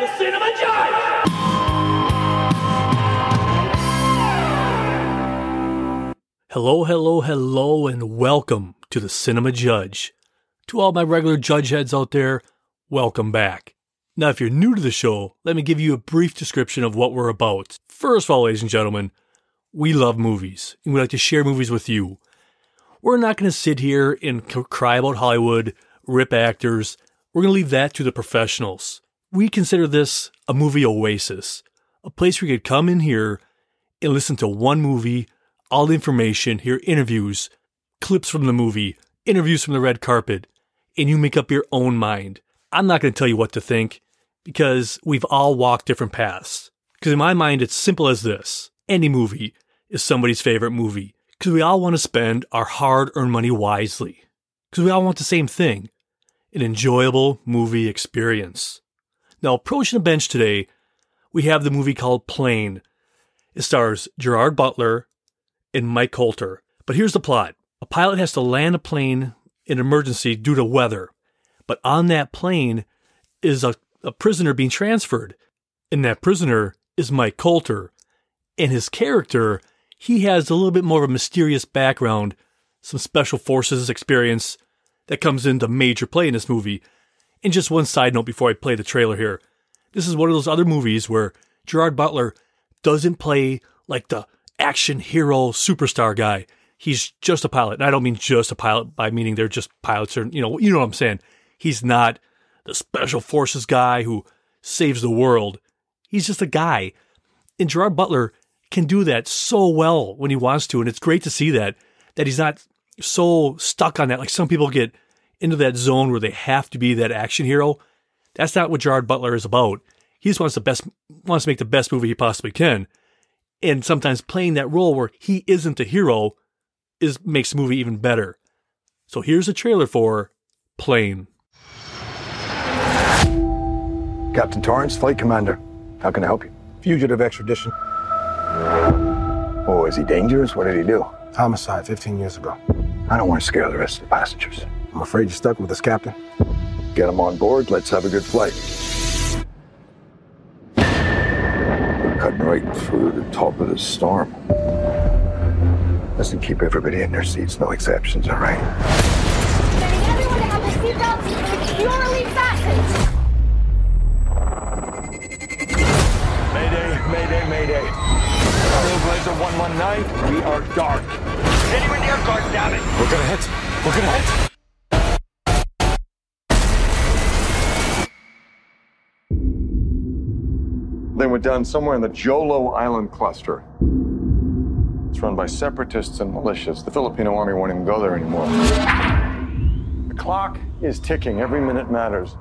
the Cinema Judge! Hello, hello, hello, and welcome to the Cinema Judge. To all my regular judge heads out there, welcome back. Now, if you're new to the show, let me give you a brief description of what we're about. First of all, ladies and gentlemen, we love movies, and we like to share movies with you. We're not going to sit here and cry about Hollywood, rip actors. We're going to leave that to the professionals. We consider this a movie oasis, a place where you could come in here and listen to one movie, all the information, hear interviews, clips from the movie, interviews from the red carpet, and you make up your own mind. I'm not going to tell you what to think because we've all walked different paths. Because in my mind, it's simple as this any movie is somebody's favorite movie because we all want to spend our hard earned money wisely. Because we all want the same thing an enjoyable movie experience. Now, approaching the bench today, we have the movie called Plane. It stars Gerard Butler and Mike Colter. But here's the plot a pilot has to land a plane in emergency due to weather. But on that plane is a, a prisoner being transferred. And that prisoner is Mike Colter. And his character, he has a little bit more of a mysterious background, some special forces experience that comes into major play in this movie. And just one side note before I play the trailer here. This is one of those other movies where Gerard Butler doesn't play like the action hero superstar guy. He's just a pilot. And I don't mean just a pilot by meaning they're just pilots or you know, you know what I'm saying. He's not the special forces guy who saves the world. He's just a guy. And Gerard Butler can do that so well when he wants to. And it's great to see that, that he's not so stuck on that. Like some people get into that zone where they have to be that action hero. That's not what Gerard Butler is about. He just wants the best, wants to make the best movie he possibly can. And sometimes playing that role where he isn't a hero is makes the movie even better. So here's a trailer for Plane. Captain Torrance, flight commander. How can I help you? Fugitive extradition. Oh, is he dangerous? What did he do? Homicide 15 years ago. I don't want to scare the rest of the passengers. I'm afraid you're stuck with us, Captain. Get him on board. Let's have a good flight. We're cutting right through the top of the storm. Listen, keep everybody in their seats. No exceptions, all right? Getting everyone to have their seatbelts securely fastened. Mayday, mayday, mayday. Trailblazer 119, we are dark. Anyone near guard, damn it. We're gonna hit. We're gonna hit. Were done somewhere in the Jolo Island cluster. It's run by separatists and militias. The Filipino army won't even go there anymore. The clock is ticking. Every minute matters.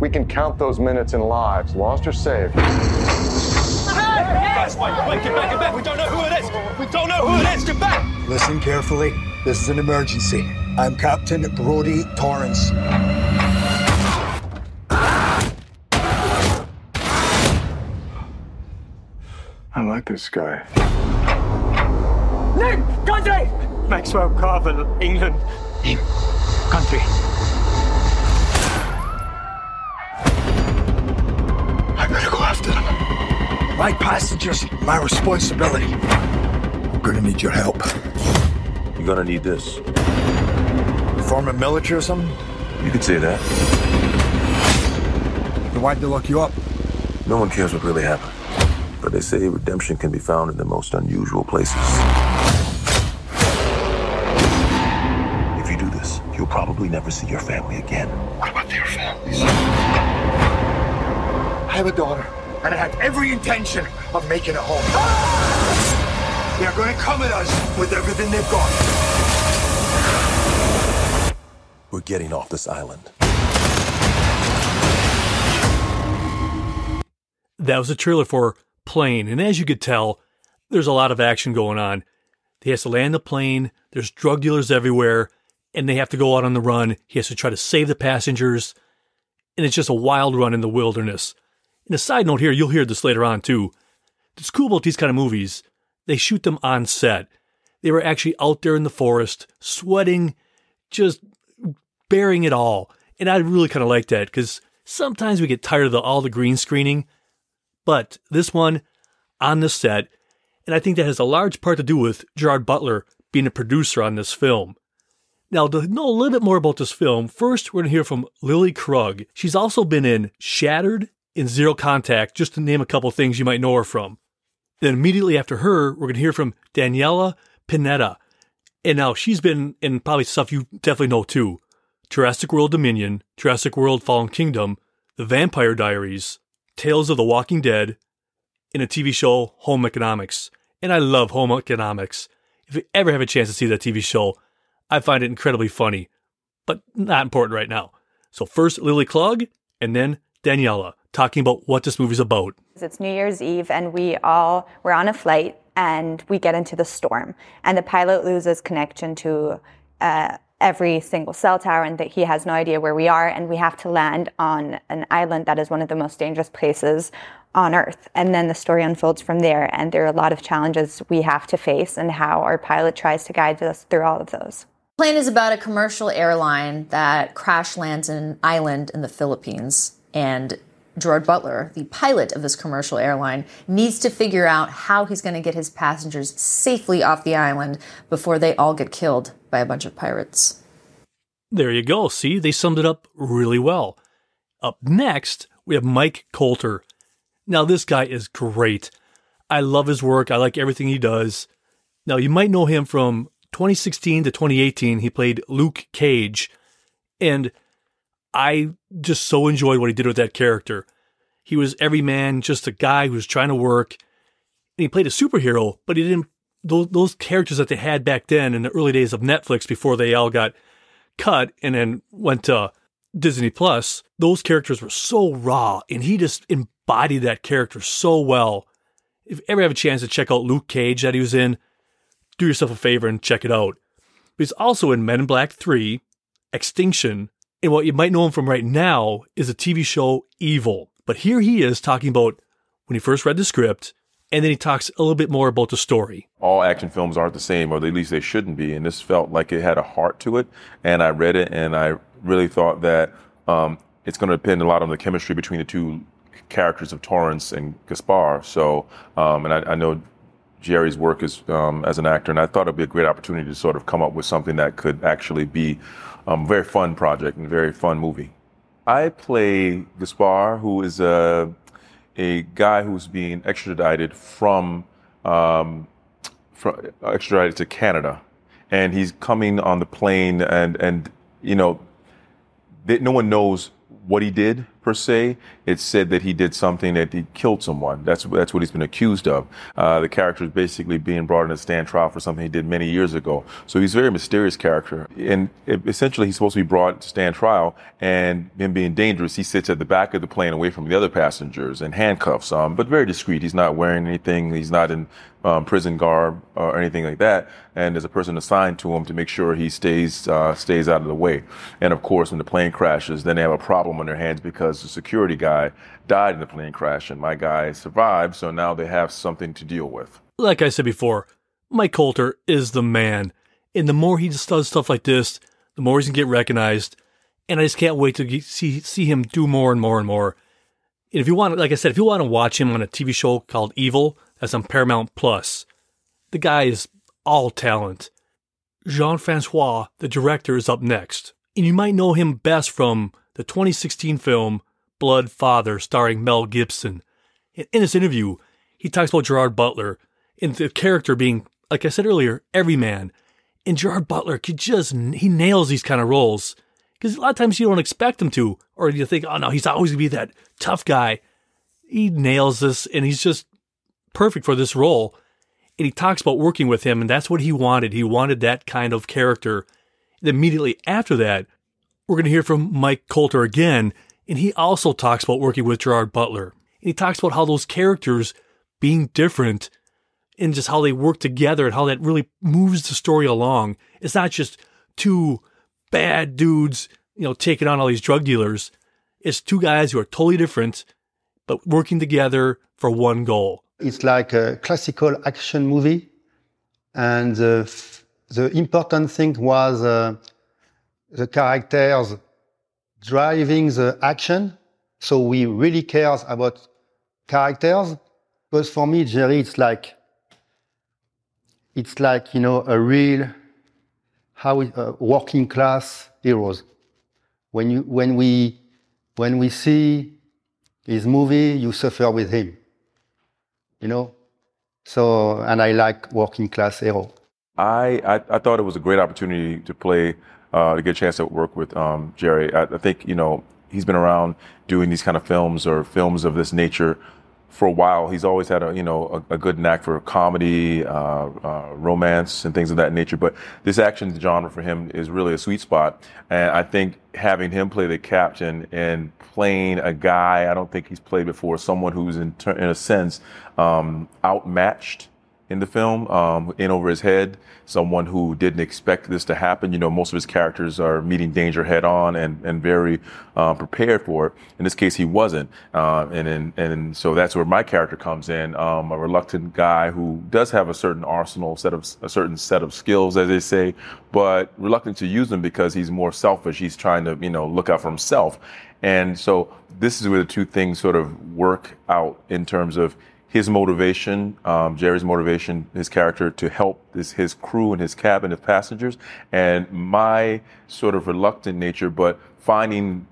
We can count those minutes in lives, lost or saved. Guys, wait, wait, get back, get back. We don't know who it is. We don't know who it is. Get back. Listen carefully. This is an emergency. I'm Captain Brody Torrance. I like this guy. Name, country. Maxwell Carville, England. Name, country. I gotta go after them. My passengers, my responsibility. I'm gonna need your help. You're gonna need this. Former military or something? You could say that. Then why'd they lock you up? No one cares what really happened. But they say redemption can be found in the most unusual places. If you do this, you'll probably never see your family again. What about their families? I have a daughter, and I had every intention of making a home. They're gonna come at us with everything they've got. We're getting off this island. That was a trailer for Plane, and as you could tell, there's a lot of action going on. He has to land the plane, there's drug dealers everywhere, and they have to go out on the run. He has to try to save the passengers, and it's just a wild run in the wilderness. And a side note here, you'll hear this later on too. It's cool about these kind of movies. They shoot them on set. They were actually out there in the forest, sweating, just bearing it all. And I really kind of like that because sometimes we get tired of the, all the green screening. But this one on the set, and I think that has a large part to do with Gerard Butler being a producer on this film. Now, to know a little bit more about this film, first we're going to hear from Lily Krug. She's also been in Shattered and Zero Contact, just to name a couple things you might know her from. Then immediately after her, we're going to hear from Daniela Pineda. And now she's been in probably stuff you definitely know too Jurassic World Dominion, Jurassic World Fallen Kingdom, The Vampire Diaries, Tales of the Walking Dead, in a TV show, Home Economics. And I love Home Economics. If you ever have a chance to see that TV show, I find it incredibly funny, but not important right now. So first Lily Krug, and then Daniela talking about what this movie's about. It's New Year's Eve, and we all we're on a flight, and we get into the storm, and the pilot loses connection to uh, every single cell tower, and that he has no idea where we are, and we have to land on an island that is one of the most dangerous places on Earth. And then the story unfolds from there, and there are a lot of challenges we have to face, and how our pilot tries to guide us through all of those. Plane is about a commercial airline that crash lands an island in the Philippines, and Gerard Butler, the pilot of this commercial airline, needs to figure out how he's going to get his passengers safely off the island before they all get killed by a bunch of pirates. There you go. See, they summed it up really well. Up next, we have Mike Colter. Now, this guy is great. I love his work. I like everything he does. Now, you might know him from 2016 to 2018. He played Luke Cage. And I just so enjoyed what he did with that character. He was every man, just a guy who was trying to work. And he played a superhero, but he didn't. Those, those characters that they had back then in the early days of Netflix before they all got cut and then went to Disney Plus, those characters were so raw and he just embodied that character so well. If you ever have a chance to check out Luke Cage that he was in, do yourself a favor and check it out. But he's also in Men in Black 3, Extinction, and what you might know him from right now is the TV show Evil. But here he is talking about when he first read the script, and then he talks a little bit more about the story. All action films aren't the same, or at least they shouldn't be. And this felt like it had a heart to it. And I read it, and I really thought that um, it's going to depend a lot on the chemistry between the two characters of Torrance and Gaspar. So, um, and I, I, know Jerry's work as um, as an actor, and I thought it'd be a great opportunity to sort of come up with something that could actually be um, very fun project and very fun movie. I play Gaspar, who is a a guy who's being extradited from, um, from extradited to Canada, and he's coming on the plane, and and you know, they, no one knows what he did per se. It's said that he did something that he killed someone. That's that's what he's been accused of. Uh, the character is basically being brought in a stand trial for something he did many years ago. So he's a very mysterious character, and essentially he's supposed to be brought to stand trial. And him being dangerous, he sits at the back of the plane, away from the other passengers, in handcuffs. Um, but very discreet. He's not wearing anything. He's not in um, prison garb or anything like that. And there's a person assigned to him to make sure he stays uh, stays out of the way. And of course, when the plane crashes, then they have a problem on their hands because the security guy died in the plane crash, and my guy survived. So now they have something to deal with. Like I said before, Mike Colter is the man. And the more he just does stuff like this, the more he's gonna get recognized. And I just can't wait to see see him do more and more and more. And if you want, like I said, if you want to watch him on a TV show called Evil, that's on Paramount Plus. The guy is all talent. Jean Francois, the director, is up next. And you might know him best from the 2016 film Blood Father, starring Mel Gibson. In this interview, he talks about Gerard Butler and the character being, like I said earlier, every man. And Gerard Butler could just, he nails these kind of roles. Because a lot of times you don't expect him to, or you think, oh no, he's always going to be that tough guy. He nails this, and he's just perfect for this role. And he talks about working with him, and that's what he wanted. He wanted that kind of character. And immediately after that, we're going to hear from Mike Colter again, and he also talks about working with Gerard Butler. And he talks about how those characters being different and just how they work together and how that really moves the story along. It's not just two bad dudes, you know, taking on all these drug dealers. It's two guys who are totally different, but working together for one goal. It's like a classical action movie, and the, the important thing was uh, the characters driving the action. So we really cares about characters. Because for me, Jerry, it's like, it's like, you know, a real, how, uh, working class heroes. When you, when we, when we see his movie, you suffer with him. You know? So, and I like working class hero. I, I, I thought it was a great opportunity to play, uh, to get a chance to work with um, Jerry. I, I think, you know, he's been around doing these kind of films or films of this nature for a while. He's always had a, you know, a, a good knack for comedy, uh, uh, romance, and things of that nature. But this action genre for him is really a sweet spot. And I think having him play the captain and playing a guy I don't think he's played before, someone who's in, in a sense um, outmatched in the film, um, in over his head, someone who didn't expect this to happen. You know, most of his characters are meeting danger head on and, and very uh, prepared for it. In this case, he wasn't. Uh, and, and, and so that's where my character comes in, um, a reluctant guy who does have a certain arsenal, set of, a certain set of skills, as they say, but reluctant to use them because he's more selfish. He's trying to, you know, look out for himself. And so this is where the two things sort of work out in terms of his motivation, um, Jerry's motivation, his character to help this, his crew and his cabin of passengers, and my sort of reluctant nature, but finding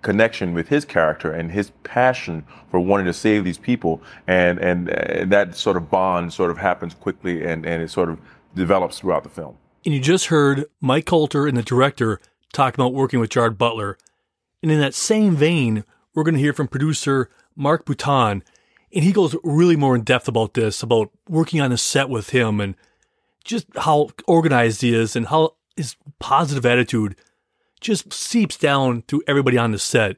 connection with his character and his passion for wanting to save these people, and and, and that sort of bond sort of happens quickly, and and it sort of develops throughout the film. And you just heard Mike Colter and the director talk about working with Gerard Butler. And in that same vein, we're going to hear from producer Mark Butan. And he goes really more in depth about this, about working on the set with him and just how organized he is and how his positive attitude just seeps down through everybody on the set.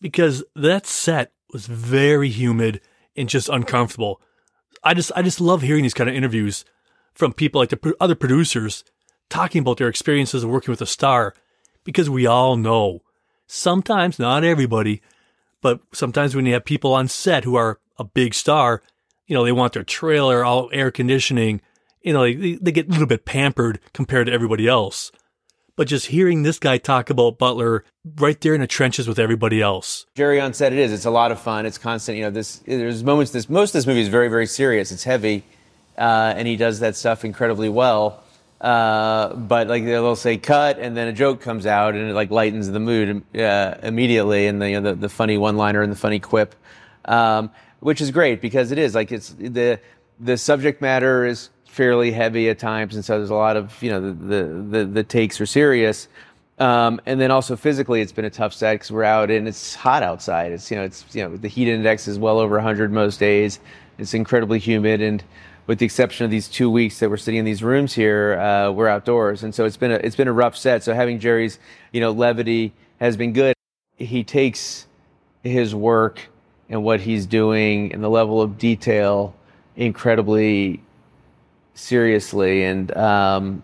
Because that set was very humid and just uncomfortable. I just I just love hearing these kind of interviews from people like the pro- other producers talking about their experiences of working with a star because we all know sometimes not everybody but sometimes when you have people on set who are a big star you know they want their trailer all air conditioning you know they, they get a little bit pampered compared to everybody else but just hearing this guy talk about butler right there in the trenches with everybody else Jerry on set, it is. It's a lot of fun. It's constant. You know, this there's moments. This most of this movie is very, very serious. It's heavy, uh, and he does that stuff incredibly well. Uh, but like they'll say cut, and then a joke comes out, and it like lightens the mood uh, immediately, and the, you know, the the funny one-liner and the funny quip, um, which is great because it is like it's the the subject matter is fairly heavy at times, and so there's a lot of you know the the the, the takes are serious. Um, and then also physically, it's been a tough set because we're out and it's hot outside. It's you know it's you know the heat index is well over 100 most days. It's incredibly humid, and with the exception of these two weeks that we're sitting in these rooms here, uh, we're outdoors, and so it's been a it's been a rough set. So having Jerry's you know levity has been good. He takes his work and what he's doing and the level of detail incredibly seriously, and um,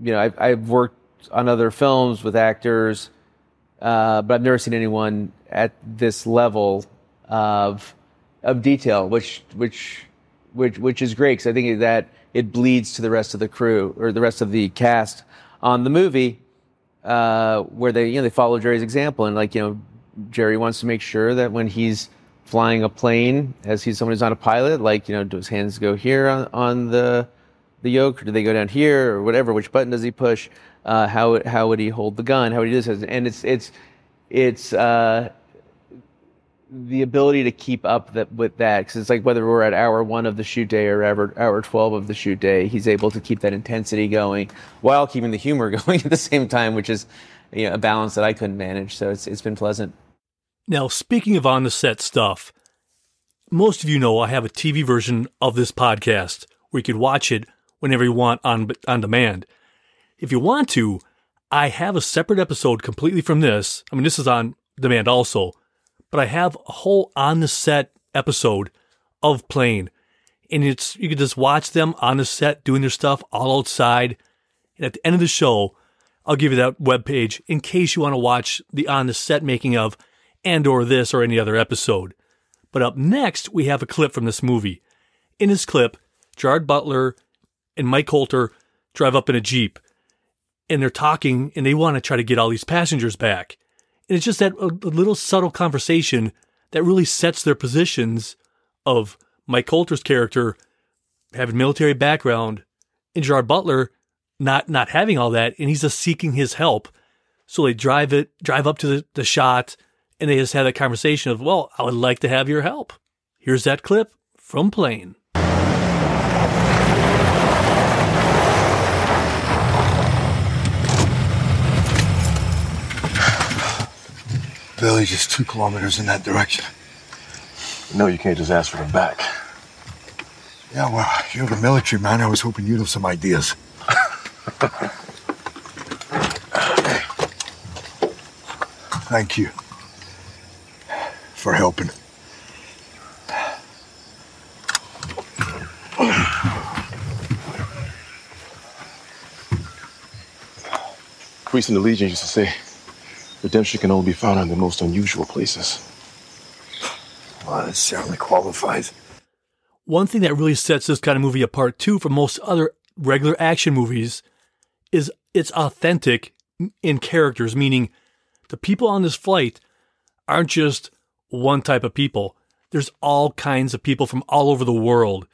you know I've, I've worked on other films with actors, uh, but I've never seen anyone at this level of of detail, which which which which is great because I think that it bleeds to the rest of the crew or the rest of the cast on the movie, uh, where they you know they follow Jerry's example and like you know Jerry wants to make sure that when he's flying a plane, as he's someone who's not a pilot, like you know, do his hands go here on, on the the yoke, or do they go down here, or whatever? Which button does he push? Uh, how how would he hold the gun? How would he do this? And it's it's it's uh, the ability to keep up that with that because it's like whether we're at hour one of the shoot day or hour hour twelve of the shoot day, he's able to keep that intensity going while keeping the humor going at the same time, which is you know, a balance that I couldn't manage. So it's it's been pleasant. Now, speaking of on the set stuff, most of you know I have a TV version of this podcast where you can watch it whenever you want on on demand. If you want to, I have a separate episode completely from this. I mean, this is on demand also, but I have a whole on the set episode of Plane, and it's you can just watch them on the set doing their stuff all outside. And at the end of the show, I'll give you that webpage in case you want to watch the on the set making of and or this or any other episode. But up next, we have a clip from this movie. In this clip, Gerard Butler and Mike Colter drive up in a Jeep and they're talking and they want to try to get all these passengers back. And it's just that uh, a, a little subtle conversation that really sets their positions of Mike Colter's character having military background and Gerard Butler not not having all that and he's just seeking his help. So they drive it drive up to the, the shot and they just have that conversation of, well, I would like to have your help. Here's that clip from Plane. Village is two kilometers in that direction. No, you can't just ask for them back. Yeah, well, you're the military man. I was hoping you'd have some ideas. Thank you for helping. Priests in the Legion used to say, redemption can only be found in the most unusual places. Well, that certainly qualifies. One thing that really sets this kind of movie apart too from most other regular action movies is it's authentic in characters, meaning the people on this flight aren't just one type of people. There's all kinds of people from all over the world.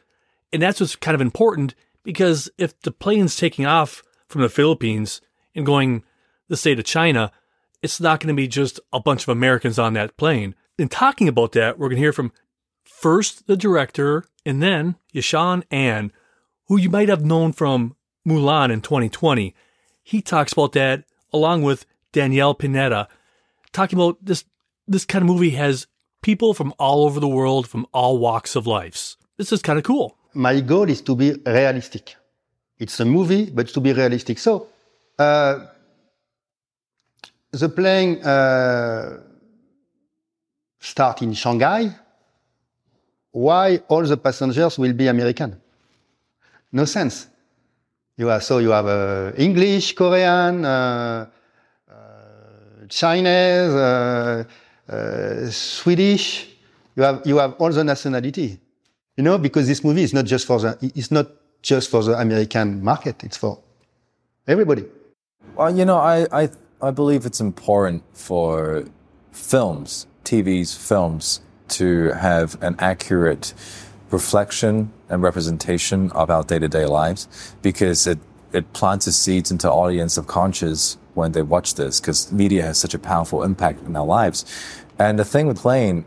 And that's what's kind of important because if the plane's taking off from the Philippines and going, let's say, to China, it's not going to be just a bunch of Americans on that plane. In talking about that, we're going to hear from first the director and then Yoson An, who you might have known from Mulan in 2020. He talks about that along with Danielle Pineda, talking about this this kind of movie has people from all over the world, from all walks of life. This is kind of cool. My goal is to be realistic. It's a movie, but to be realistic. So, uh, the plane uh, start in Shanghai. Why all the passengers will be American? No sense. You have, so you have uh, English, Korean, uh, uh, Chinese, uh, uh, Swedish. You have you have all the nationality. You know, because this movie is not just for the it's not just for the American market. It's for everybody. Well, you know, I I I believe it's important for films, TVs, films to have an accurate reflection and representation of our day-to-day lives because it it plants a seeds into audience of conscious when they watch this because media has such a powerful impact in our lives. And the thing with Plane,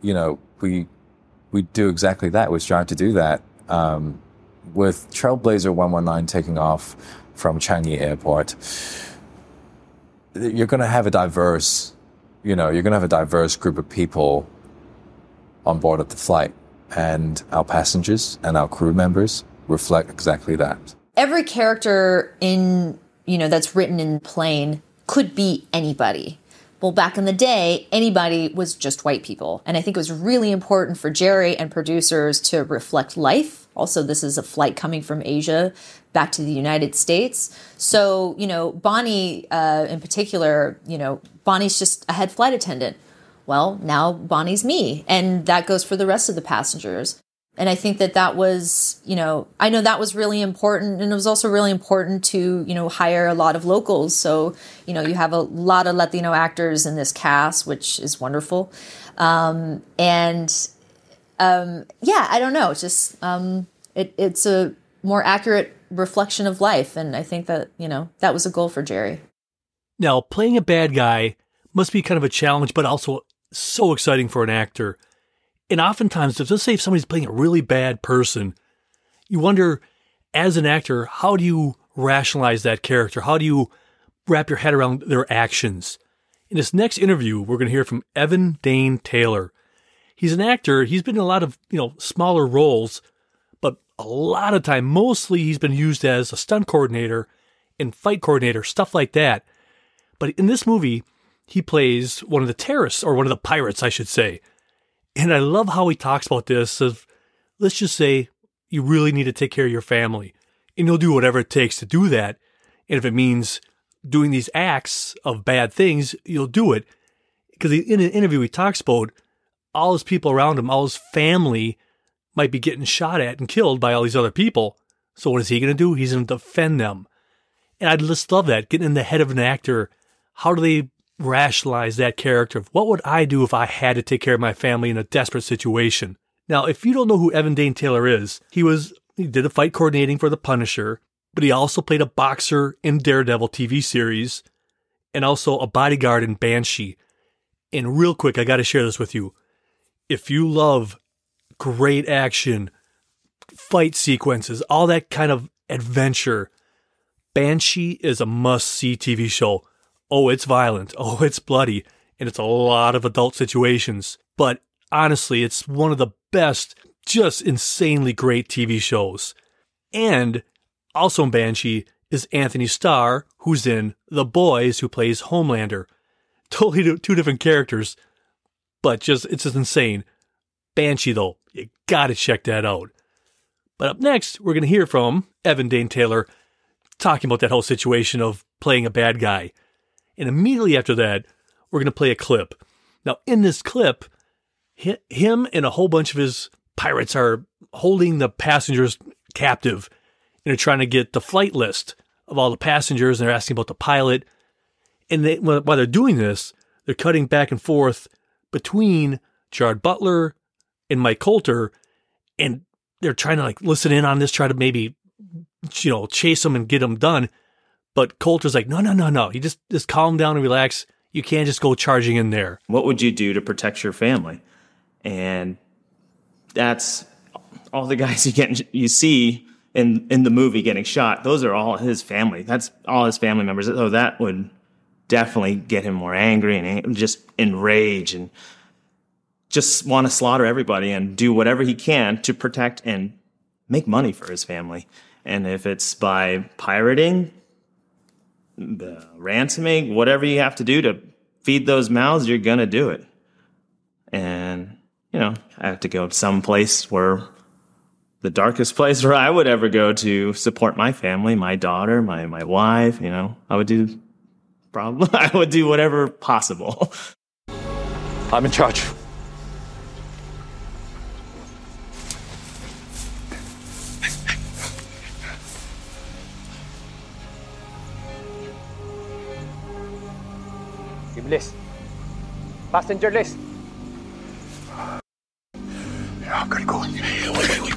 you know, we we do exactly that. We strive to do that. Um, with Trailblazer 119 taking off from Changi Airport, you're going to have a diverse, you know, you're going to have a diverse group of people on board of the flight. And our passengers and our crew members reflect exactly that. Every character in, you know, that's written in Plane could be anybody. Well, back in the day, anybody was just white people. And I think it was really important for Jerry and producers to reflect life. Also, this is a flight coming from Asia back to the United States. So, you know, Bonnie uh, in particular, you know, Bonnie's just a head flight attendant. Well, now Bonnie's me. And that goes for the rest of the passengers. And I think that that was, you know, I know that was really important. And it was also really important to, you know, hire a lot of locals. So, you know, you have a lot of Latino actors in this cast, which is wonderful. Um, and um, yeah, I don't know. It's just, um, it, it's a more accurate reflection of life. And I think that, you know, that was a goal for Jerry. Now, playing a bad guy must be kind of a challenge, but also so exciting for an actor. And oftentimes, let's say if somebody's playing a really bad person, you wonder, as an actor, how do you rationalize that character? How do you wrap your head around their actions? In this next interview, we're going to hear from Evan Dane Taylor. He's an actor. He's been in a lot of you know smaller roles, but a lot of time, mostly he's been used as a stunt coordinator and fight coordinator, stuff like that. But in this movie, he plays one of the terrorists or one of the pirates, I should say. And I love how he talks about this of let's just say you really need to take care of your family and you'll do whatever it takes to do that. And if it means doing these acts of bad things, you'll do it. Because in an interview, he talks about all his people around him, all his family might be getting shot at and killed by all these other people. So what is he going to do? He's going to defend them. And I just love that, getting in the head of an actor. How do they rationalize that character of what would I do if I had to take care of my family in a desperate situation. Now, if you don't know who Evan Dane Taylor is, he was he did the fight coordinating for The Punisher, but he also played a boxer in Daredevil TV series and also a bodyguard in Banshee. And real quick, I got to share this with you. If you love great action, fight sequences, all that kind of adventure, Banshee is a must see TV show. Oh, it's violent. Oh, it's bloody. And it's a lot of adult situations. But honestly, it's one of the best, just insanely great TV shows. And also in Banshee is Anthony Starr, who's in The Boys, who plays Homelander. Totally two different characters, but just, it's just insane. Banshee, though, you gotta check that out. But up next, we're gonna hear from Evan Dane Taylor talking about that whole situation of playing a bad guy. And immediately after that, we're gonna play a clip. Now, in this clip, him and a whole bunch of his pirates are holding the passengers captive and they're trying to get the flight list of all the passengers and they're asking about the pilot. And they, while they're doing this, they're cutting back and forth between Gerard Butler and Mike Colter, and they're trying to like listen in on this, try to maybe, you know, chase them and get them done. But Colter's like, no, no, no, no. You just just calm down and relax. You can't just go charging in there. What would you do to protect your family? And that's all the guys you get you see in in the movie getting shot, those are all his family. That's all his family members. So that would definitely get him more angry and just enrage and just want to slaughter everybody and do whatever he can to protect and make money for his family. And if it's by pirating, the ransoming, whatever you have to do to feed those mouths, you're gonna do it. And you know, I have to go someplace where the darkest place where I would ever go to support my family, my daughter, my my wife. You know, I would do probably I would do whatever possible. I'm in charge. List. Passenger list. Yeah, gotta go. Wait, wait, wait.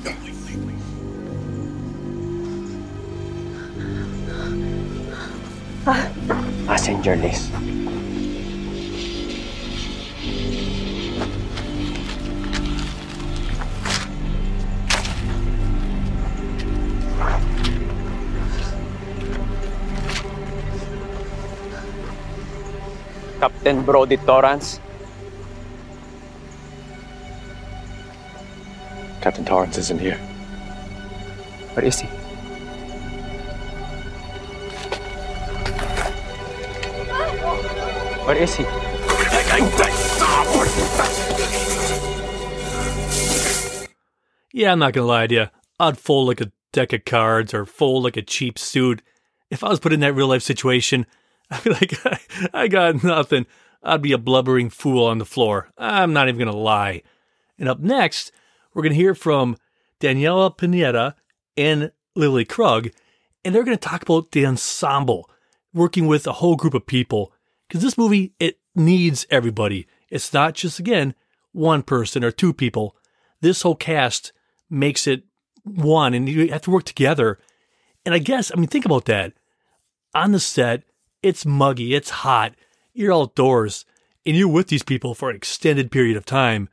Passenger list. Captain Brody Torrance. Captain Torrance isn't here. Where is he? Where is he? Yeah, I'm not gonna lie to you. I'd fold like a deck of cards or fold like a cheap suit. If I was put in that real life situation, I'd be like, I got nothing. I'd be a blubbering fool on the floor. I'm not even gonna lie. And up next, we're gonna hear from Daniela Pineda and Lily Krug, and they're gonna talk about the ensemble, working with a whole group of people because this movie, it needs everybody. It's not just, again, one person or two people. This whole cast makes it one, and you have to work together. And I guess, I mean, think about that. On the set, it's muggy, it's hot, you're outdoors, and you're with these people for an extended period of time.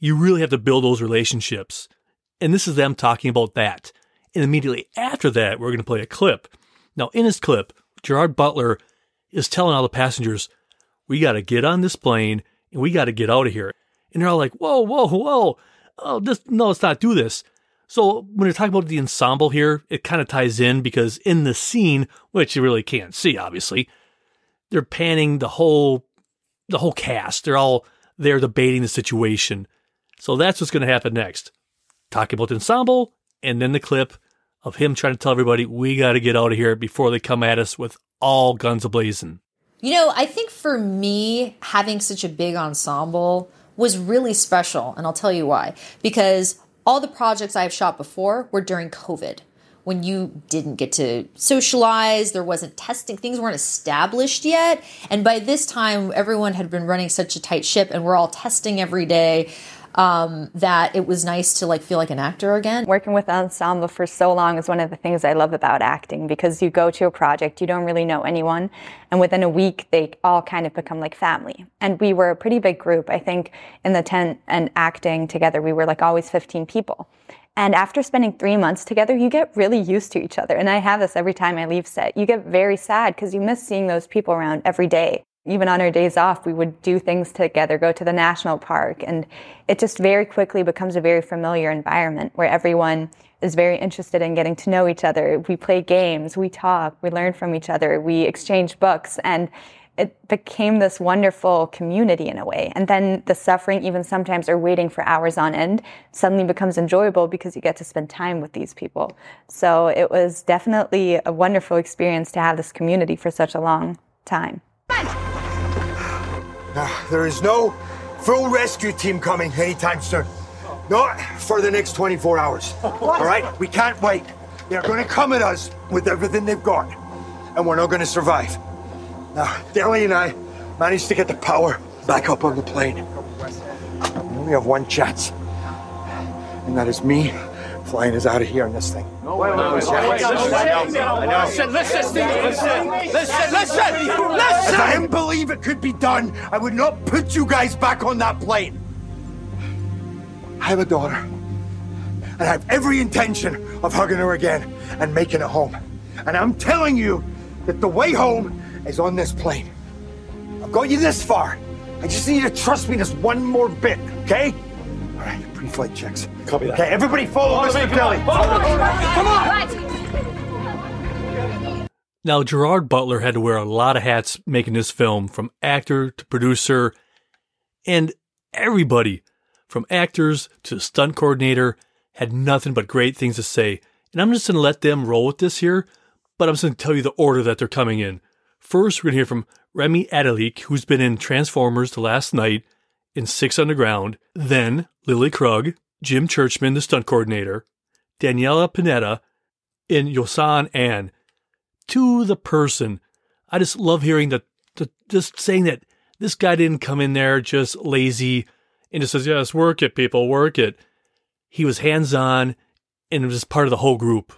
You really have to build those relationships. And this is them talking about that. And immediately after that, we're going to play a clip. Now, in this clip, Gerard Butler is telling all the passengers, we got to get on this plane and we got to get out of here. And they're all like, whoa, whoa, whoa. Oh, this, no, let's not do this. So when you're talking about the ensemble here, it kind of ties in because in the scene, which you really can't see, obviously, they're panning the whole, the whole cast. They're all there debating the situation. So that's what's going to happen next. Talking about the ensemble and then the clip of him trying to tell everybody, we got to get out of here before they come at us with all guns ablazing. You know, I think for me, having such a big ensemble was really special. And I'll tell you why. Because all the projects I've shot before were during COVID, when you didn't get to socialize, there wasn't testing, things weren't established yet. And by this time, everyone had been running such a tight ship and we're all testing every day um, that it was nice to like feel like an actor again. Working with ensemble for so long is one of the things I love about acting because you go to a project, you don't really know anyone, and within a week they all kind of become like family. And we were a pretty big group. I think in the tent and acting together, we were like always 15 people. And after spending three months together, you get really used to each other. And I have this every time I leave set. You get very sad because you miss seeing those people around every day even on our days off, we would do things together, go to the national park. And it just very quickly becomes a very familiar environment where everyone is very interested in getting to know each other. We play games, we talk, we learn from each other, we exchange books. And it became this wonderful community in a way. And then the suffering, even sometimes, or waiting for hours on end, suddenly becomes enjoyable because you get to spend time with these people. So it was definitely a wonderful experience to have this community for such a long time. Now, there is no full rescue team coming anytime soon. Not for the next 24 hours. All right? We can't wait. They're going to come at us with everything they've got, and we're not going to survive. Now, Deli and I managed to get the power back up on the plane. We only have one chance, and that is me flying us out of here on this thing. No, wait, wait, wait. Listen, listen, listen, listen, listen, If I didn't believe it could be done, I would not put you guys back on that plane. I have a daughter, and I have every intention of hugging her again and making it home. And I'm telling you that the way home is on this plane. I've got you this far. I just need you to trust me just one more bit, okay? All right, pre-flight checks. Copy that. Okay, everybody follow Follow Mr. me, come Kelly. on, follow me. Come on. Now, Gerard Butler had to wear a lot of hats making this film, from actor to producer, and everybody, from actors to stunt coordinator, had nothing but great things to say. And I'm just going to let them roll with this here, but I'm just going to tell you the order that they're coming in. First, we're going to hear from Remi Adeleke, who's been in Transformers The Last Knight, in Six Underground, then Lily Krug, Jim Churchman, the stunt coordinator, Daniela Pineda, in Yoson An. To the person, I just love hearing that, the, just saying that this guy didn't come in there just lazy and just says, yes, work it, people, work it. He was hands on and was part of the whole group.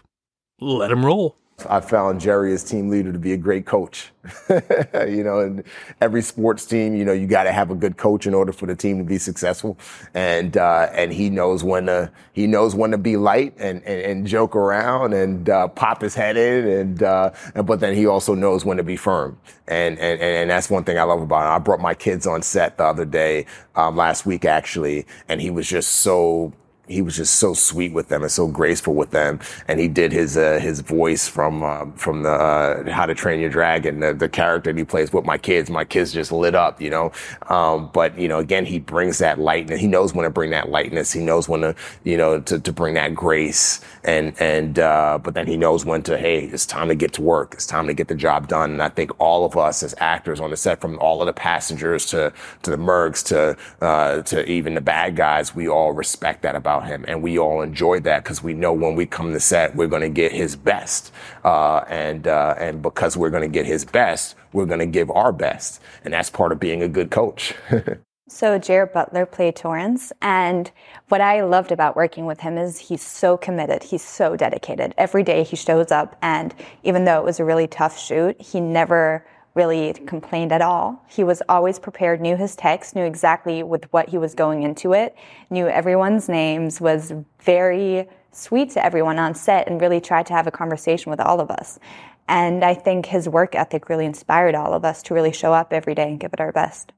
Let him roll. I found Jerry as team leader to be a great coach. you know, and every sports team, you know, you got to have a good coach in order for the team to be successful. And uh, and he knows when to he knows when to be light and and, and joke around and uh, pop his head in and, uh, and but then he also knows when to be firm. And and and that's one thing I love about him. I brought my kids on set the other day, um, last week actually, and he was just so he was just so sweet with them and so graceful with them. And he did his uh, his voice from uh, from the uh, How to Train Your Dragon, the, the character he plays with my kids. My kids just lit up, you know. Um, but you know, again, he brings that lightness. He knows when to bring that lightness. He knows when to you know to, to bring that grace. And and uh, but then he knows when to hey, it's time to get to work. It's time to get the job done. And I think all of us as actors on the set, from all of the passengers to to the mercs to uh, to even the bad guys, we all respect that about him, and we all enjoy that because we know when we come to set, we're going to get his best, uh, and uh, and because we're going to get his best, we're going to give our best, and that's part of being a good coach. So Gerard Butler played Torrance, and what I loved about working with him is he's so committed. He's so dedicated. Every day he shows up, and even though it was a really tough shoot, he never really complained at all. He was always prepared, knew his text, knew exactly with what he was going into it, knew everyone's names, was very sweet to everyone on set, and really tried to have a conversation with all of us. And I think his work ethic really inspired all of us to really show up every day and give it our best.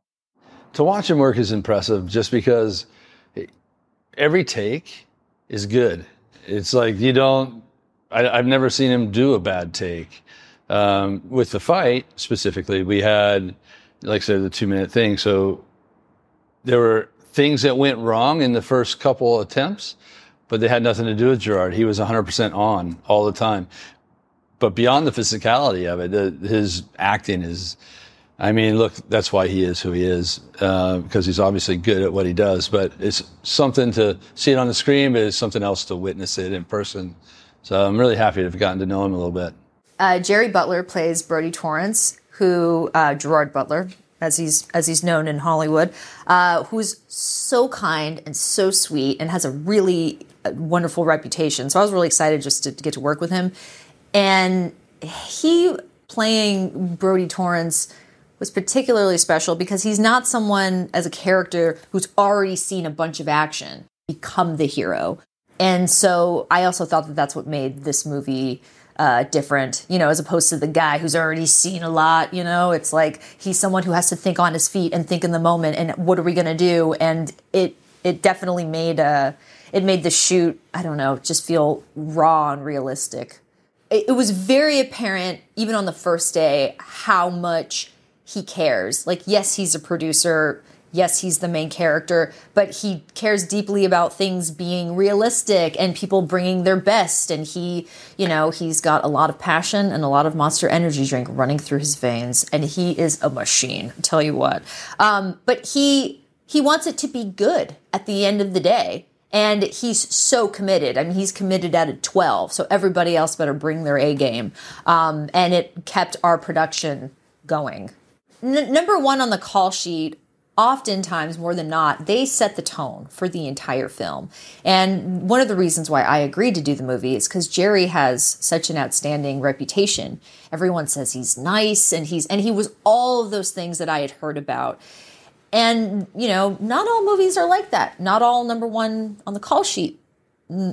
To watch him work is impressive just because every take is good. It's like you don't, I, I've never seen him do a bad take. Um, with the fight specifically, we had, like I said, the two minute thing. So there were things that went wrong in the first couple attempts, but they had nothing to do with Gerard. He was 100% on all the time. But beyond the physicality of it, the, his acting is, I mean, look, that's why he is who he is, uh, because he's obviously good at what he does. But it's something to see it on the screen, but it's something else to witness it in person. So I'm really happy to have gotten to know him a little bit. Uh, Jerry Butler plays Brody Torrance, who uh, Gerard Butler, as he's as he's known in Hollywood, uh, who's so kind and so sweet and has a really uh, wonderful reputation. So I was really excited just to, to get to work with him, and he playing Brody Torrance was particularly special because he's not someone as a character who's already seen a bunch of action become the hero. And so I also thought that that's what made this movie uh, different, you know, as opposed to the guy who's already seen a lot. You know, it's like he's someone who has to think on his feet and think in the moment. And what are we going to do? And it it definitely made uh it made the shoot I don't know just feel raw and realistic. It, it was very apparent even on the first day how much he cares. Like, yes, he's a producer. Yes, he's the main character, but he cares deeply about things being realistic and people bringing their best. And he, you know, he's got a lot of passion and a lot of monster energy drink running through his veins. And he is a machine, I tell you what. Um, but he, he wants it to be good at the end of the day. And he's so committed. I mean, he's committed at a 12, so everybody else better bring their A game. Um, and it kept our production going. N- number one on the call sheet oftentimes more than not they set the tone for the entire film. And one of the reasons why i agreed to do the movie is because gerry has such an outstanding reputation. Everyone says he's nice and he's and he was all of those things that i had heard about. And you know not all movies are like that. Not all number one on the call sheet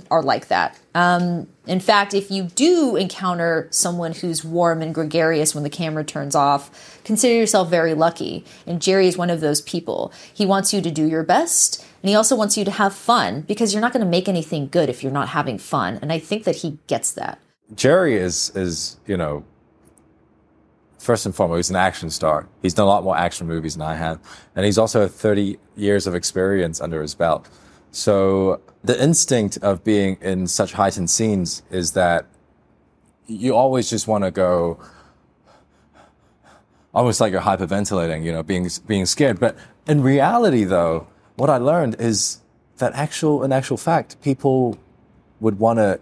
are like that. Um, in fact, if you do encounter someone who's warm and gregarious when the camera turns off, consider yourself very lucky. And Gerry is one of those people. He wants you to do your best, and he also wants you to have fun because you're not going to make anything good if you're not having fun. And I think that he gets that. Gerry is is you know first and foremost, he's an action star. He's done a lot more action movies than I have, and he's also 30 years of experience under his belt. So the instinct of being in such heightened scenes is that you always just want to go almost like you're hyperventilating, you know, being being scared. But in reality though, what I learned is that actual in actual fact, people would want to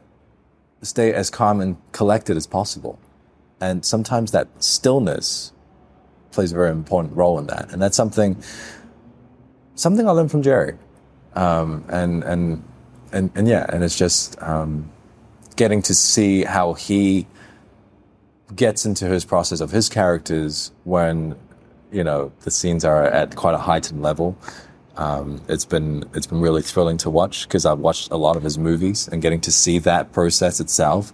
stay as calm and collected as possible. And sometimes that stillness plays a very important role in that. And that's something something I learned from Gerry. Um, and, and, and, and yeah, and it's just, um, getting to see how he gets into his process of his characters when, you know, the scenes are at quite a heightened level. Um, it's been, it's been really thrilling to watch because I've watched a lot of his movies and getting to see that process itself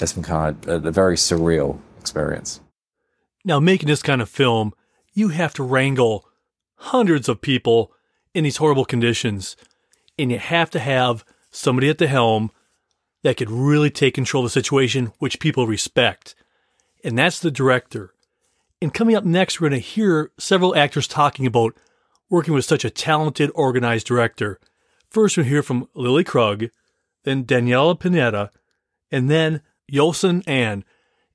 has been kind of a, a very surreal experience. Now, making this kind of film, you have to wrangle hundreds of people in these horrible conditions, and you have to have somebody at the helm that could really take control of the situation, which people respect. And that's the director. And coming up next, we're going to hear several actors talking about working with such a talented, organized director. First, we'll hear from Lily Krug, then Daniela Pineda, and then Yoson An.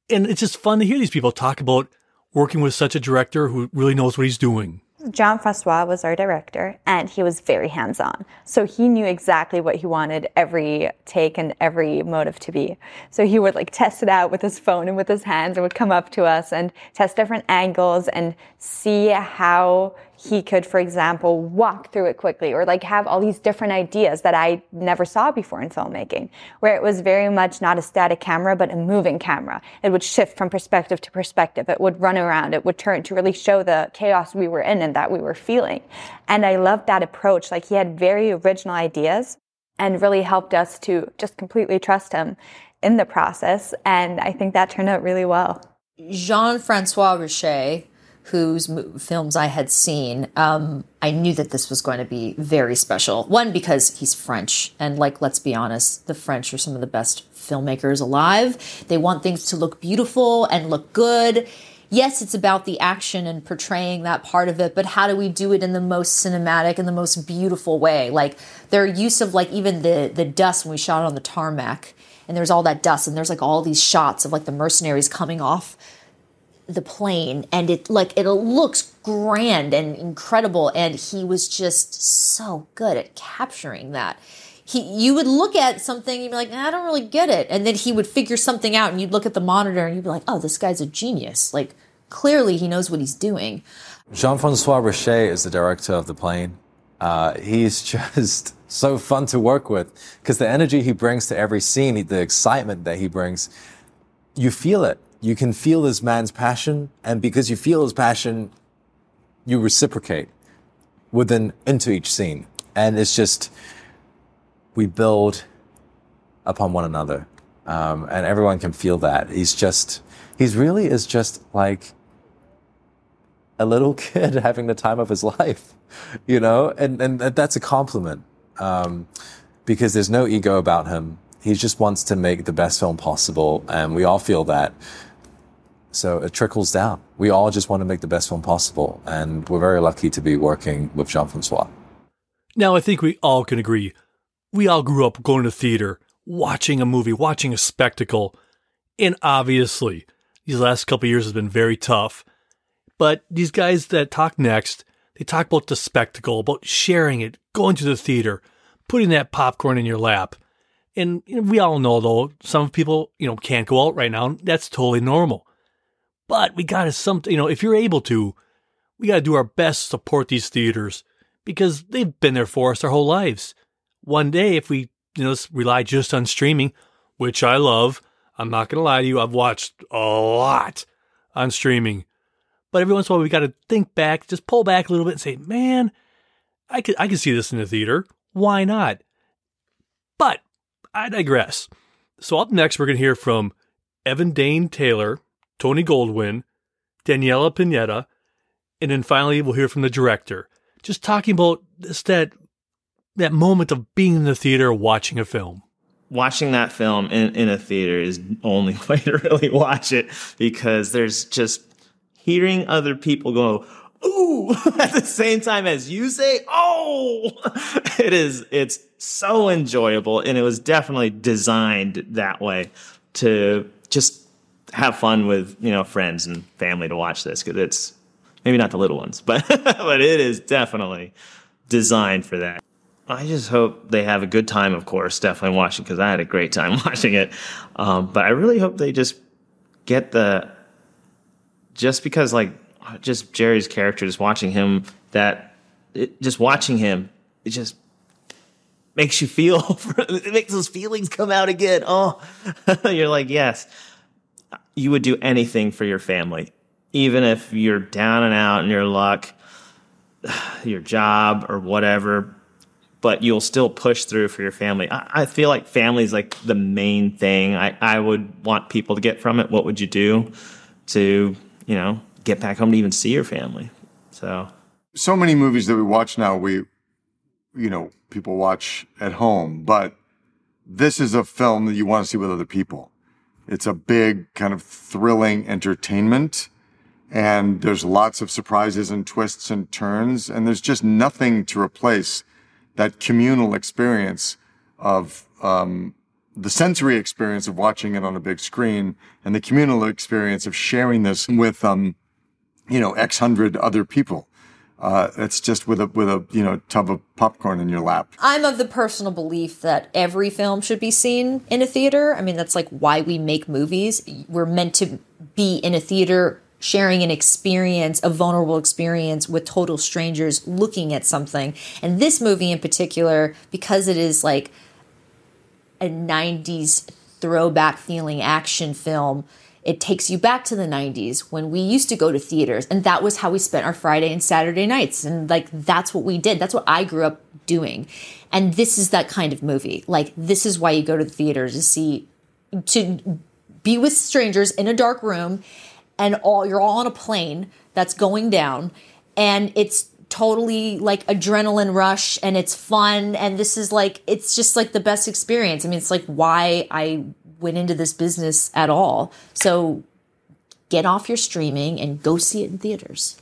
And it's just fun to hear these people talk about working with such a director who really knows what he's doing. Jean Francois was our director, and he was very hands on. So he knew exactly what he wanted every take and every motive to be. So he would like test it out with his phone and with his hands and would come up to us and test different angles and see how he could, for example, walk through it quickly or like have all these different ideas that I never saw before in filmmaking, where it was very much not a static camera, but a moving camera. It would shift from perspective to perspective. It would run around. It would turn to really show the chaos we were in and that we were feeling. And I loved that approach. Like he had very original ideas and really helped us to just completely trust him in the process. And I think that turned out really well. Jean Francois Richet whose films I had seen, um, I knew that this was going to be very special. One, because he's French, and like, let's be honest, the French are some of the best filmmakers alive. They want things to look beautiful and look good. Yes, it's about the action and portraying that part of it, but how do we do it in the most cinematic and the most beautiful way? Like their use of like even the the dust when we shot on the tarmac, and there's all that dust, and there's like all these shots of like the mercenaries coming off the plane and it like it looks grand and incredible and he was just so good at capturing that he you would look at something you'd be like, I don't really get it. And then he would figure something out and you'd look at the monitor and you'd be like, oh, this guy's a genius. Like clearly he knows what he's doing. Jean-Francois Richet is the director of The Plane. Uh, he's just so fun to work with because the energy he brings to every scene, the excitement that he brings, you feel it. You can feel this man's passion, and because you feel his passion, you reciprocate within into each scene, and it's just we build upon one another, um, and everyone can feel that. He's just he's really is just like a little kid having the time of his life, you know, and and that's a compliment um, because there's no ego about him. He just wants to make the best film possible, and we all feel that. So it trickles down. We all just want to make the best film possible, and we're very lucky to be working with Jean Francois. Now, I think we all can agree. We all grew up going to theater, watching a movie, watching a spectacle, and obviously, these last couple years has been very tough. But these guys that talk next, they talk about the spectacle, about sharing it, going to the theater, putting that popcorn in your lap. And we all know though, some people, you know, can't go out right now. That's totally normal. But we gotta something, you know, if you're able to, we gotta do our best to support these theaters because they've been there for us our whole lives. One day, if we, you know, rely just on streaming, which I love, I'm not gonna lie to you, I've watched a lot on streaming. But every once in a while, we got to think back, just pull back a little bit and say, man, I could, I could see this in the theater. Why not? But I digress. So up next, we're going to hear from Evan Dane Taylor, Tony Goldwyn, Daniela Pineda, and then finally we'll hear from the director, just talking about this that that moment of being in the theater watching a film. Watching that film in, in a theater is only way to really watch it because there's just hearing other people go, ooh, at the same time as you say, oh, it is, it's so enjoyable. And it was definitely designed that way to just have fun with, you know, friends and family to watch this. Cause it's maybe not the little ones, but, but it is definitely designed for that. I just hope they have a good time, of course, definitely watching because I had a great time watching it. Um, but I really hope they just get the just because like just Gerry's character, just watching him, that it, just watching him, it just makes you feel. it makes those feelings come out again. Oh, you're like, yes, you would do anything for your family, even if you're down and out in your luck, your job or whatever. But you'll still push through for your family. I, I feel like family is like the main thing I, I would want people to get from it. What would you do to you know, get back home to even see your family. So, so many movies that we watch now, we, you know, people watch at home, but this is a film that you want to see with other people. It's a big kind of thrilling entertainment and there's lots of surprises and twists and turns and there's just nothing to replace that communal experience of um, the sensory experience of watching it on a big screen and the communal experience of sharing this with, um, you know, X hundred other people. Uh, it's just with a with a you know tub of popcorn in your lap. I'm of the personal belief that every film should be seen in a theater. I mean, that's like why we make movies. We're meant to be in a theater sharing an experience, a vulnerable experience with total strangers looking at something. And this movie in particular, because it is like a 90s throwback feeling action film. It takes you back to the 90s when we used to go to theaters and that was how we spent our Friday and Saturday nights and like that's what we did. That's what I grew up doing. And this is that kind of movie. Like this is why you go to the theaters to see to be with strangers in a dark room and all you're all on a plane that's going down and it's totally like adrenaline rush and it's fun and this is like it's just like the best experience. I mean, it's like why I went into this business at all. So get off your streaming and go see it in theaters.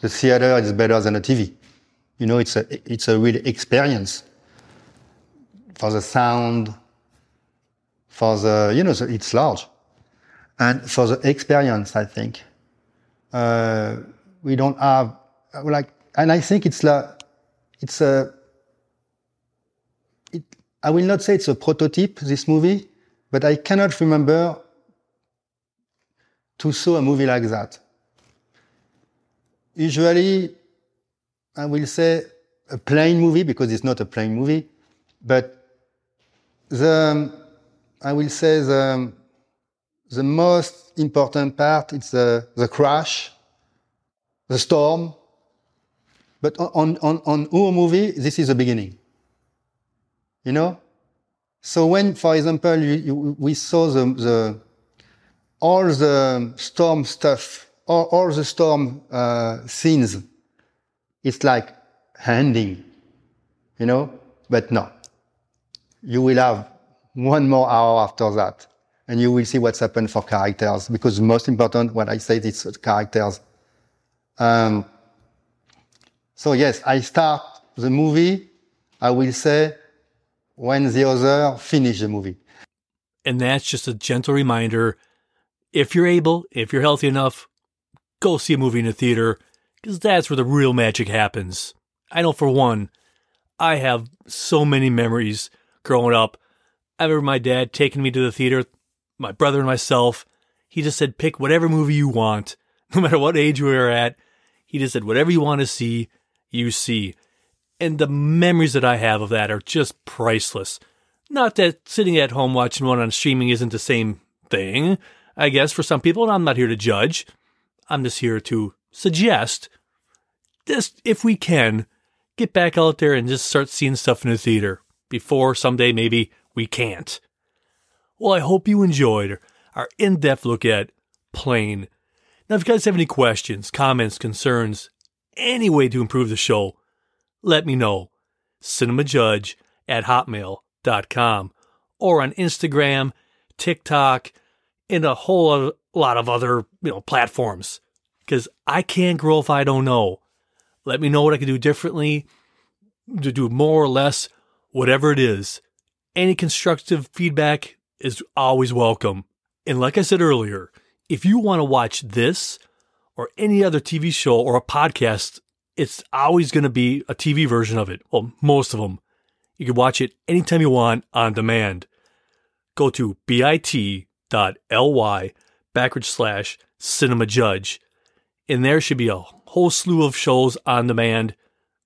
The theater is better than a TV. You know, it's a it's a real experience for the sound, for the you know it's large, and for the experience. I think uh, we don't have like and I think it's la, it's a, it, I will not say it's a prototype, this movie, but I cannot remember to saw a movie like that. Usually, I will say a plane movie because it's not a plane movie, but the, I will say the, the most important part is the, the crash, the storm. But on, on, on our movie, this is the beginning. You know? So when, for example, you, you, we saw the, the, all the storm stuff, all, all the storm uh, scenes, it's like ending, you know? But no. You will have one more hour after that, and you will see what's happened for characters, because most important, what I said, is characters. Um, so yes, I start the movie, I will say, when the other finish the movie. And that's just a gentle reminder if you're able, if you're healthy enough, go see a movie in a theater because that's where the real magic happens. I know for one, I have so many memories growing up. I remember my dad taking me to the theater, my brother and myself. He just said, pick whatever movie you want, no matter what age we were at. He just said, whatever you want to see, you see. And the memories that I have of that are just priceless. Not that sitting at home watching one on streaming isn't the same thing. I guess, for some people, and I'm not here to judge. I'm just here to suggest just if we can, get back out there and just start seeing stuff in the theater before someday maybe we can't. Well, I hope you enjoyed our in depth look at Plane. Now, if you guys have any questions, comments, concerns, any way to improve the show, let me know. Cinemajudge at hotmail.com or on Instagram, TikTok, and a whole lot of other you know platforms because I can't grow if I don't know. Let me know what I can do differently, to do more or less, whatever it is. Any constructive feedback is always welcome. And like I said earlier, if you want to watch this or any other TV show or a podcast, it's always going to be a TV version of it. Well, most of them. You can watch it anytime you want on demand. Go to bit.ly backward slash cinema judge. And there should be a whole slew of shows on demand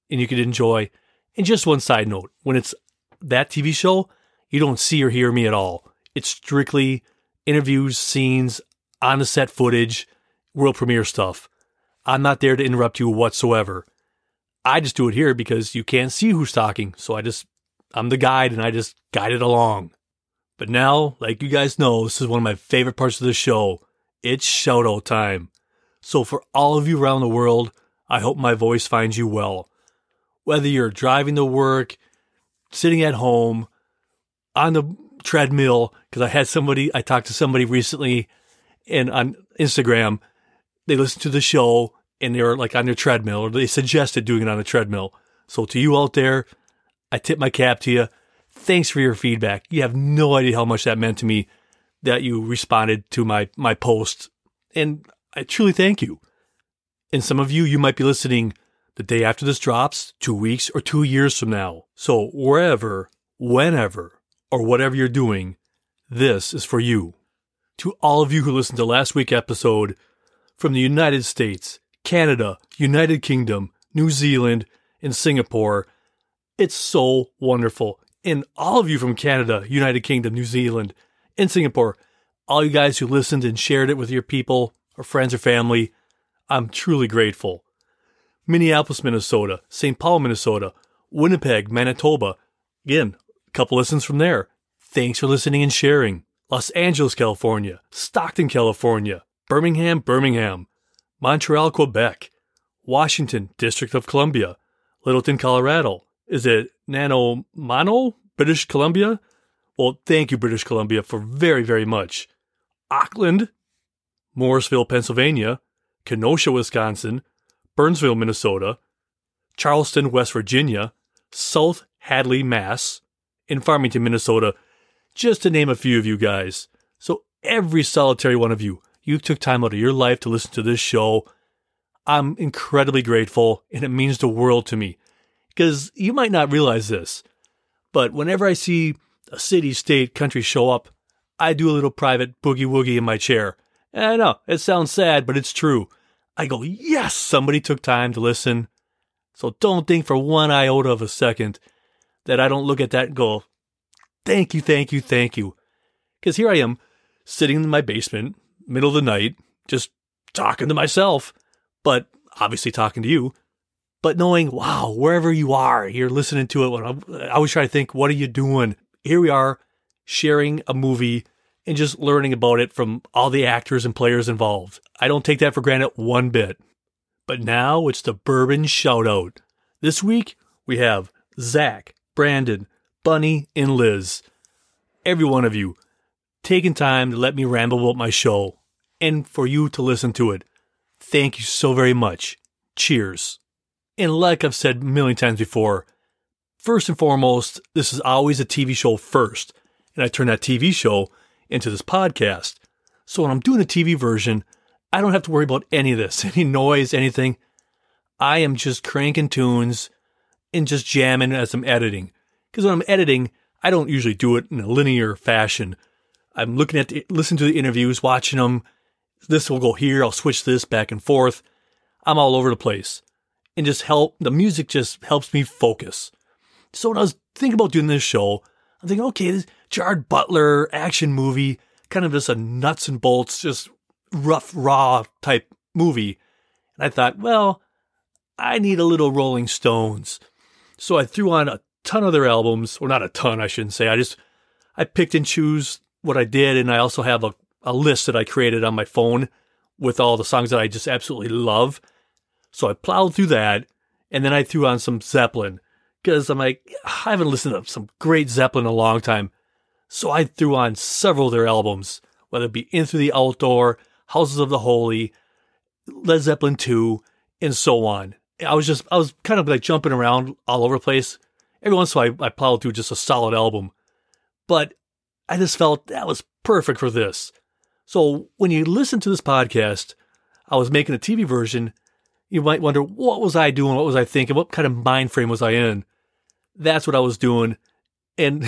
and you could enjoy. And just one side note when it's that TV show, you don't see or hear me at all. It's strictly interviews, scenes, on the set footage, world premiere stuff. I'm not there to interrupt you whatsoever. I just do it here because you can't see who's talking. So I just, I'm the guide and I just guide it along. But now, like you guys know, this is one of my favorite parts of the show. It's shout out time. So for all of you around the world, I hope my voice finds you well. Whether you're driving to work, sitting at home, on the treadmill, because I had somebody, I talked to somebody recently and on Instagram, they listened to the show and they were like on their treadmill or they suggested doing it on a treadmill. So to you out there, I tip my cap to you. Thanks for your feedback. You have no idea how much that meant to me that you responded to my, my post. And I truly thank you. And some of you, you might be listening the day after this drops, two weeks, or two years from now. So wherever, whenever, or whatever you're doing, this is for you. To all of you who listened to last week's episode from the United States, Canada, United Kingdom, New Zealand, and Singapore, it's so wonderful. And all of you from Canada, United Kingdom, New Zealand, and Singapore, all you guys who listened and shared it with your people, or friends or family, I'm truly grateful. Minneapolis, Minnesota, St. Paul, Minnesota, Winnipeg, Manitoba. Again, a couple listens from there. Thanks for listening and sharing. Los Angeles, California, Stockton, California, Birmingham, Birmingham, Montreal, Quebec, Washington, District of Columbia, Littleton, Colorado. Is it Nanomano, British Columbia? Well, thank you, British Columbia, for very, very much. Auckland, Morrisville, Pennsylvania, Kenosha, Wisconsin, Burnsville, Minnesota, Charleston, West Virginia, South Hadley, Mass, and Farmington, Minnesota, just to name a few of you guys. So every solitary one of you, you took time out of your life to listen to this show. I'm incredibly grateful, and it means the world to me. Because you might not realize this, But whenever I see a city, state, country show up, I do a little private boogie woogie in my chair. And I know it sounds sad, but it's true. I go, yes, somebody took time to listen. So don't think for one iota of a second that I don't look at that and go, thank you, thank you, thank you. Because here I am sitting in my basement, middle of the night, just talking to myself, but obviously talking to you, but knowing, wow, wherever you are, you're listening to it. I always try to think, what are you doing? Here we are sharing a movie and just learning about it from all the actors and players involved. I don't take that for granted one bit. But now it's the bourbon shout out. This week we have Zach, Brandon, Bunny, and Liz. Every one of you taking time to let me ramble about my show and for you to listen to it. Thank you so very much. Cheers. And like I've said a million times before, first and foremost, this is always a TV show first. And I turn that TV show into this podcast. So when I'm doing a TV version, I don't have to worry about any of this, any noise, anything. I am just cranking tunes and just jamming as I'm editing. Because when I'm editing, I don't usually do it in a linear fashion. I'm looking at, the, listening to the interviews, watching them. This will go here. I'll switch this back and forth. I'm all over the place, and just help. The music just helps me focus. So when I was thinking about doing this show, I'm thinking, okay, this Gerard Butler action movie, kind of just a nuts and bolts, just rough, raw type movie. And I thought, well, I need a little Rolling Stones. So I threw on a ton of their albums, or not a ton, I shouldn't say. I just, I picked and choose what I did. And I also have a, a list that I created on my phone with all the songs that I just absolutely love. So I plowed through that. And then I threw on some Zeppelin because I'm like, I haven't listened to some great Zeppelin in a long time. So I threw on several of their albums, whether it be In Through the Outdoor, Houses of the Holy, Led Zeppelin 2, and so on. I was just, I was kind of like jumping around all over the place. Every once in a while, I, I plowed through just a solid album. But I just felt that was perfect for this. So when you listen to this podcast, I was making a TV version. You might wonder, what was I doing? What was I thinking? What kind of mind frame was I in? That's what I was doing. And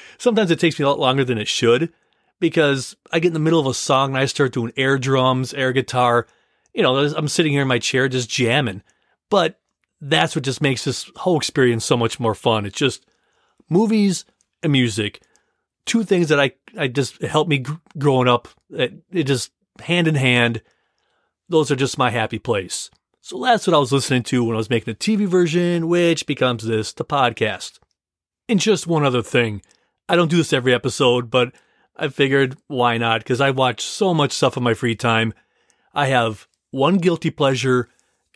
sometimes it takes me a lot longer than it should because I get in the middle of a song and I start doing air drums, air guitar. You know, I'm sitting here in my chair just jamming. But that's what just makes this whole experience so much more fun. It's just movies and music, two things that I, I just helped me growing up. It, it just hand in hand. Those are just my happy place. So that's what I was listening to when I was making the TV version, which becomes this, the podcast. And just one other thing. I don't do this every episode, but I figured why not? Because I watch so much stuff in my free time. I have one guilty pleasure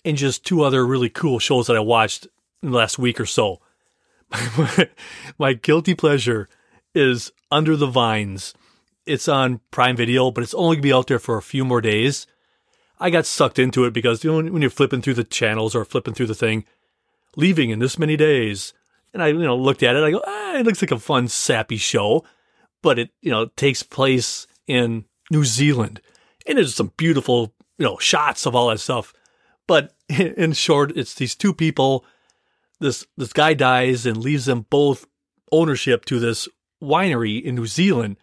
and just two other really cool shows that I watched in the last week or so. my guilty pleasure is Under the Vines. It's on Prime Video, but it's only going to be out there for a few more days. I got sucked into it because you know, when you're flipping through the channels or flipping through the thing, leaving in this many days, and I you know looked at it, I go, ah, it looks like a fun sappy show, but it you know takes place in New Zealand, and there's some beautiful you know shots of all that stuff. But in short, it's these two people. This this guy dies and leaves them both ownership to this winery in New Zealand,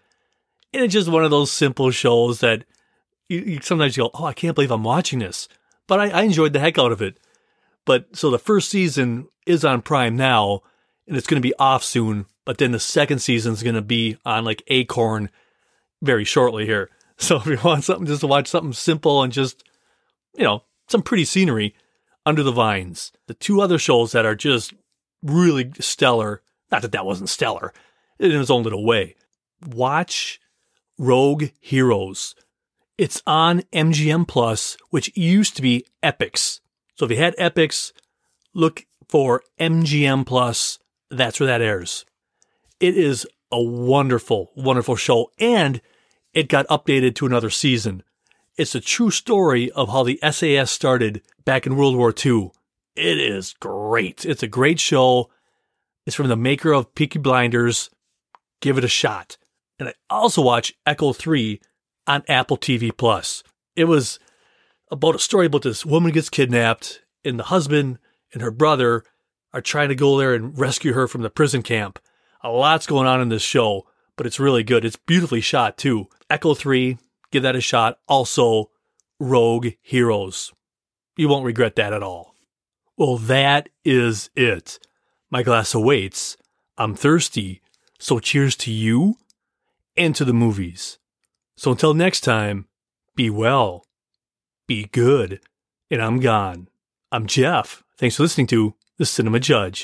and it's just one of those simple shows that you, you sometimes you go, "Oh, I can't believe I'm watching this," but I, I enjoyed the heck out of it. But so the first season is on Prime now, and it's going to be off soon. But then the second season is going to be on like Acorn very shortly here. So if you want something just to watch something simple and just, you know, some pretty scenery, Under the Vines. The two other shows that are just really stellar, not that that wasn't stellar in his own little way. Watch Rogue Heroes. It's on MGM Plus, which used to be Epix. So if you had Epix, look for MGM Plus. That's where that airs. It is a wonderful, wonderful show, and it got updated to another season. It's a true story of how the SAS started back in World War II. It is great. It's a great show. It's from the maker of Peaky Blinders. Give it a shot. And I also watch Echo 3 on Apple TV Plus. It was about a story about this woman gets kidnapped and the husband and her brother are trying to go there and rescue her from the prison camp. A lot's going on in this show, but it's really good. It's beautifully shot too. Echo 3, give that a shot. Also, Rogue Heroes. You won't regret that at all. Well, that is it. My glass awaits. I'm thirsty. So cheers to you and to the movies. So until next time, be well, be good, and I'm gone. I'm Jeff. Thanks for listening to The Cinema Judge.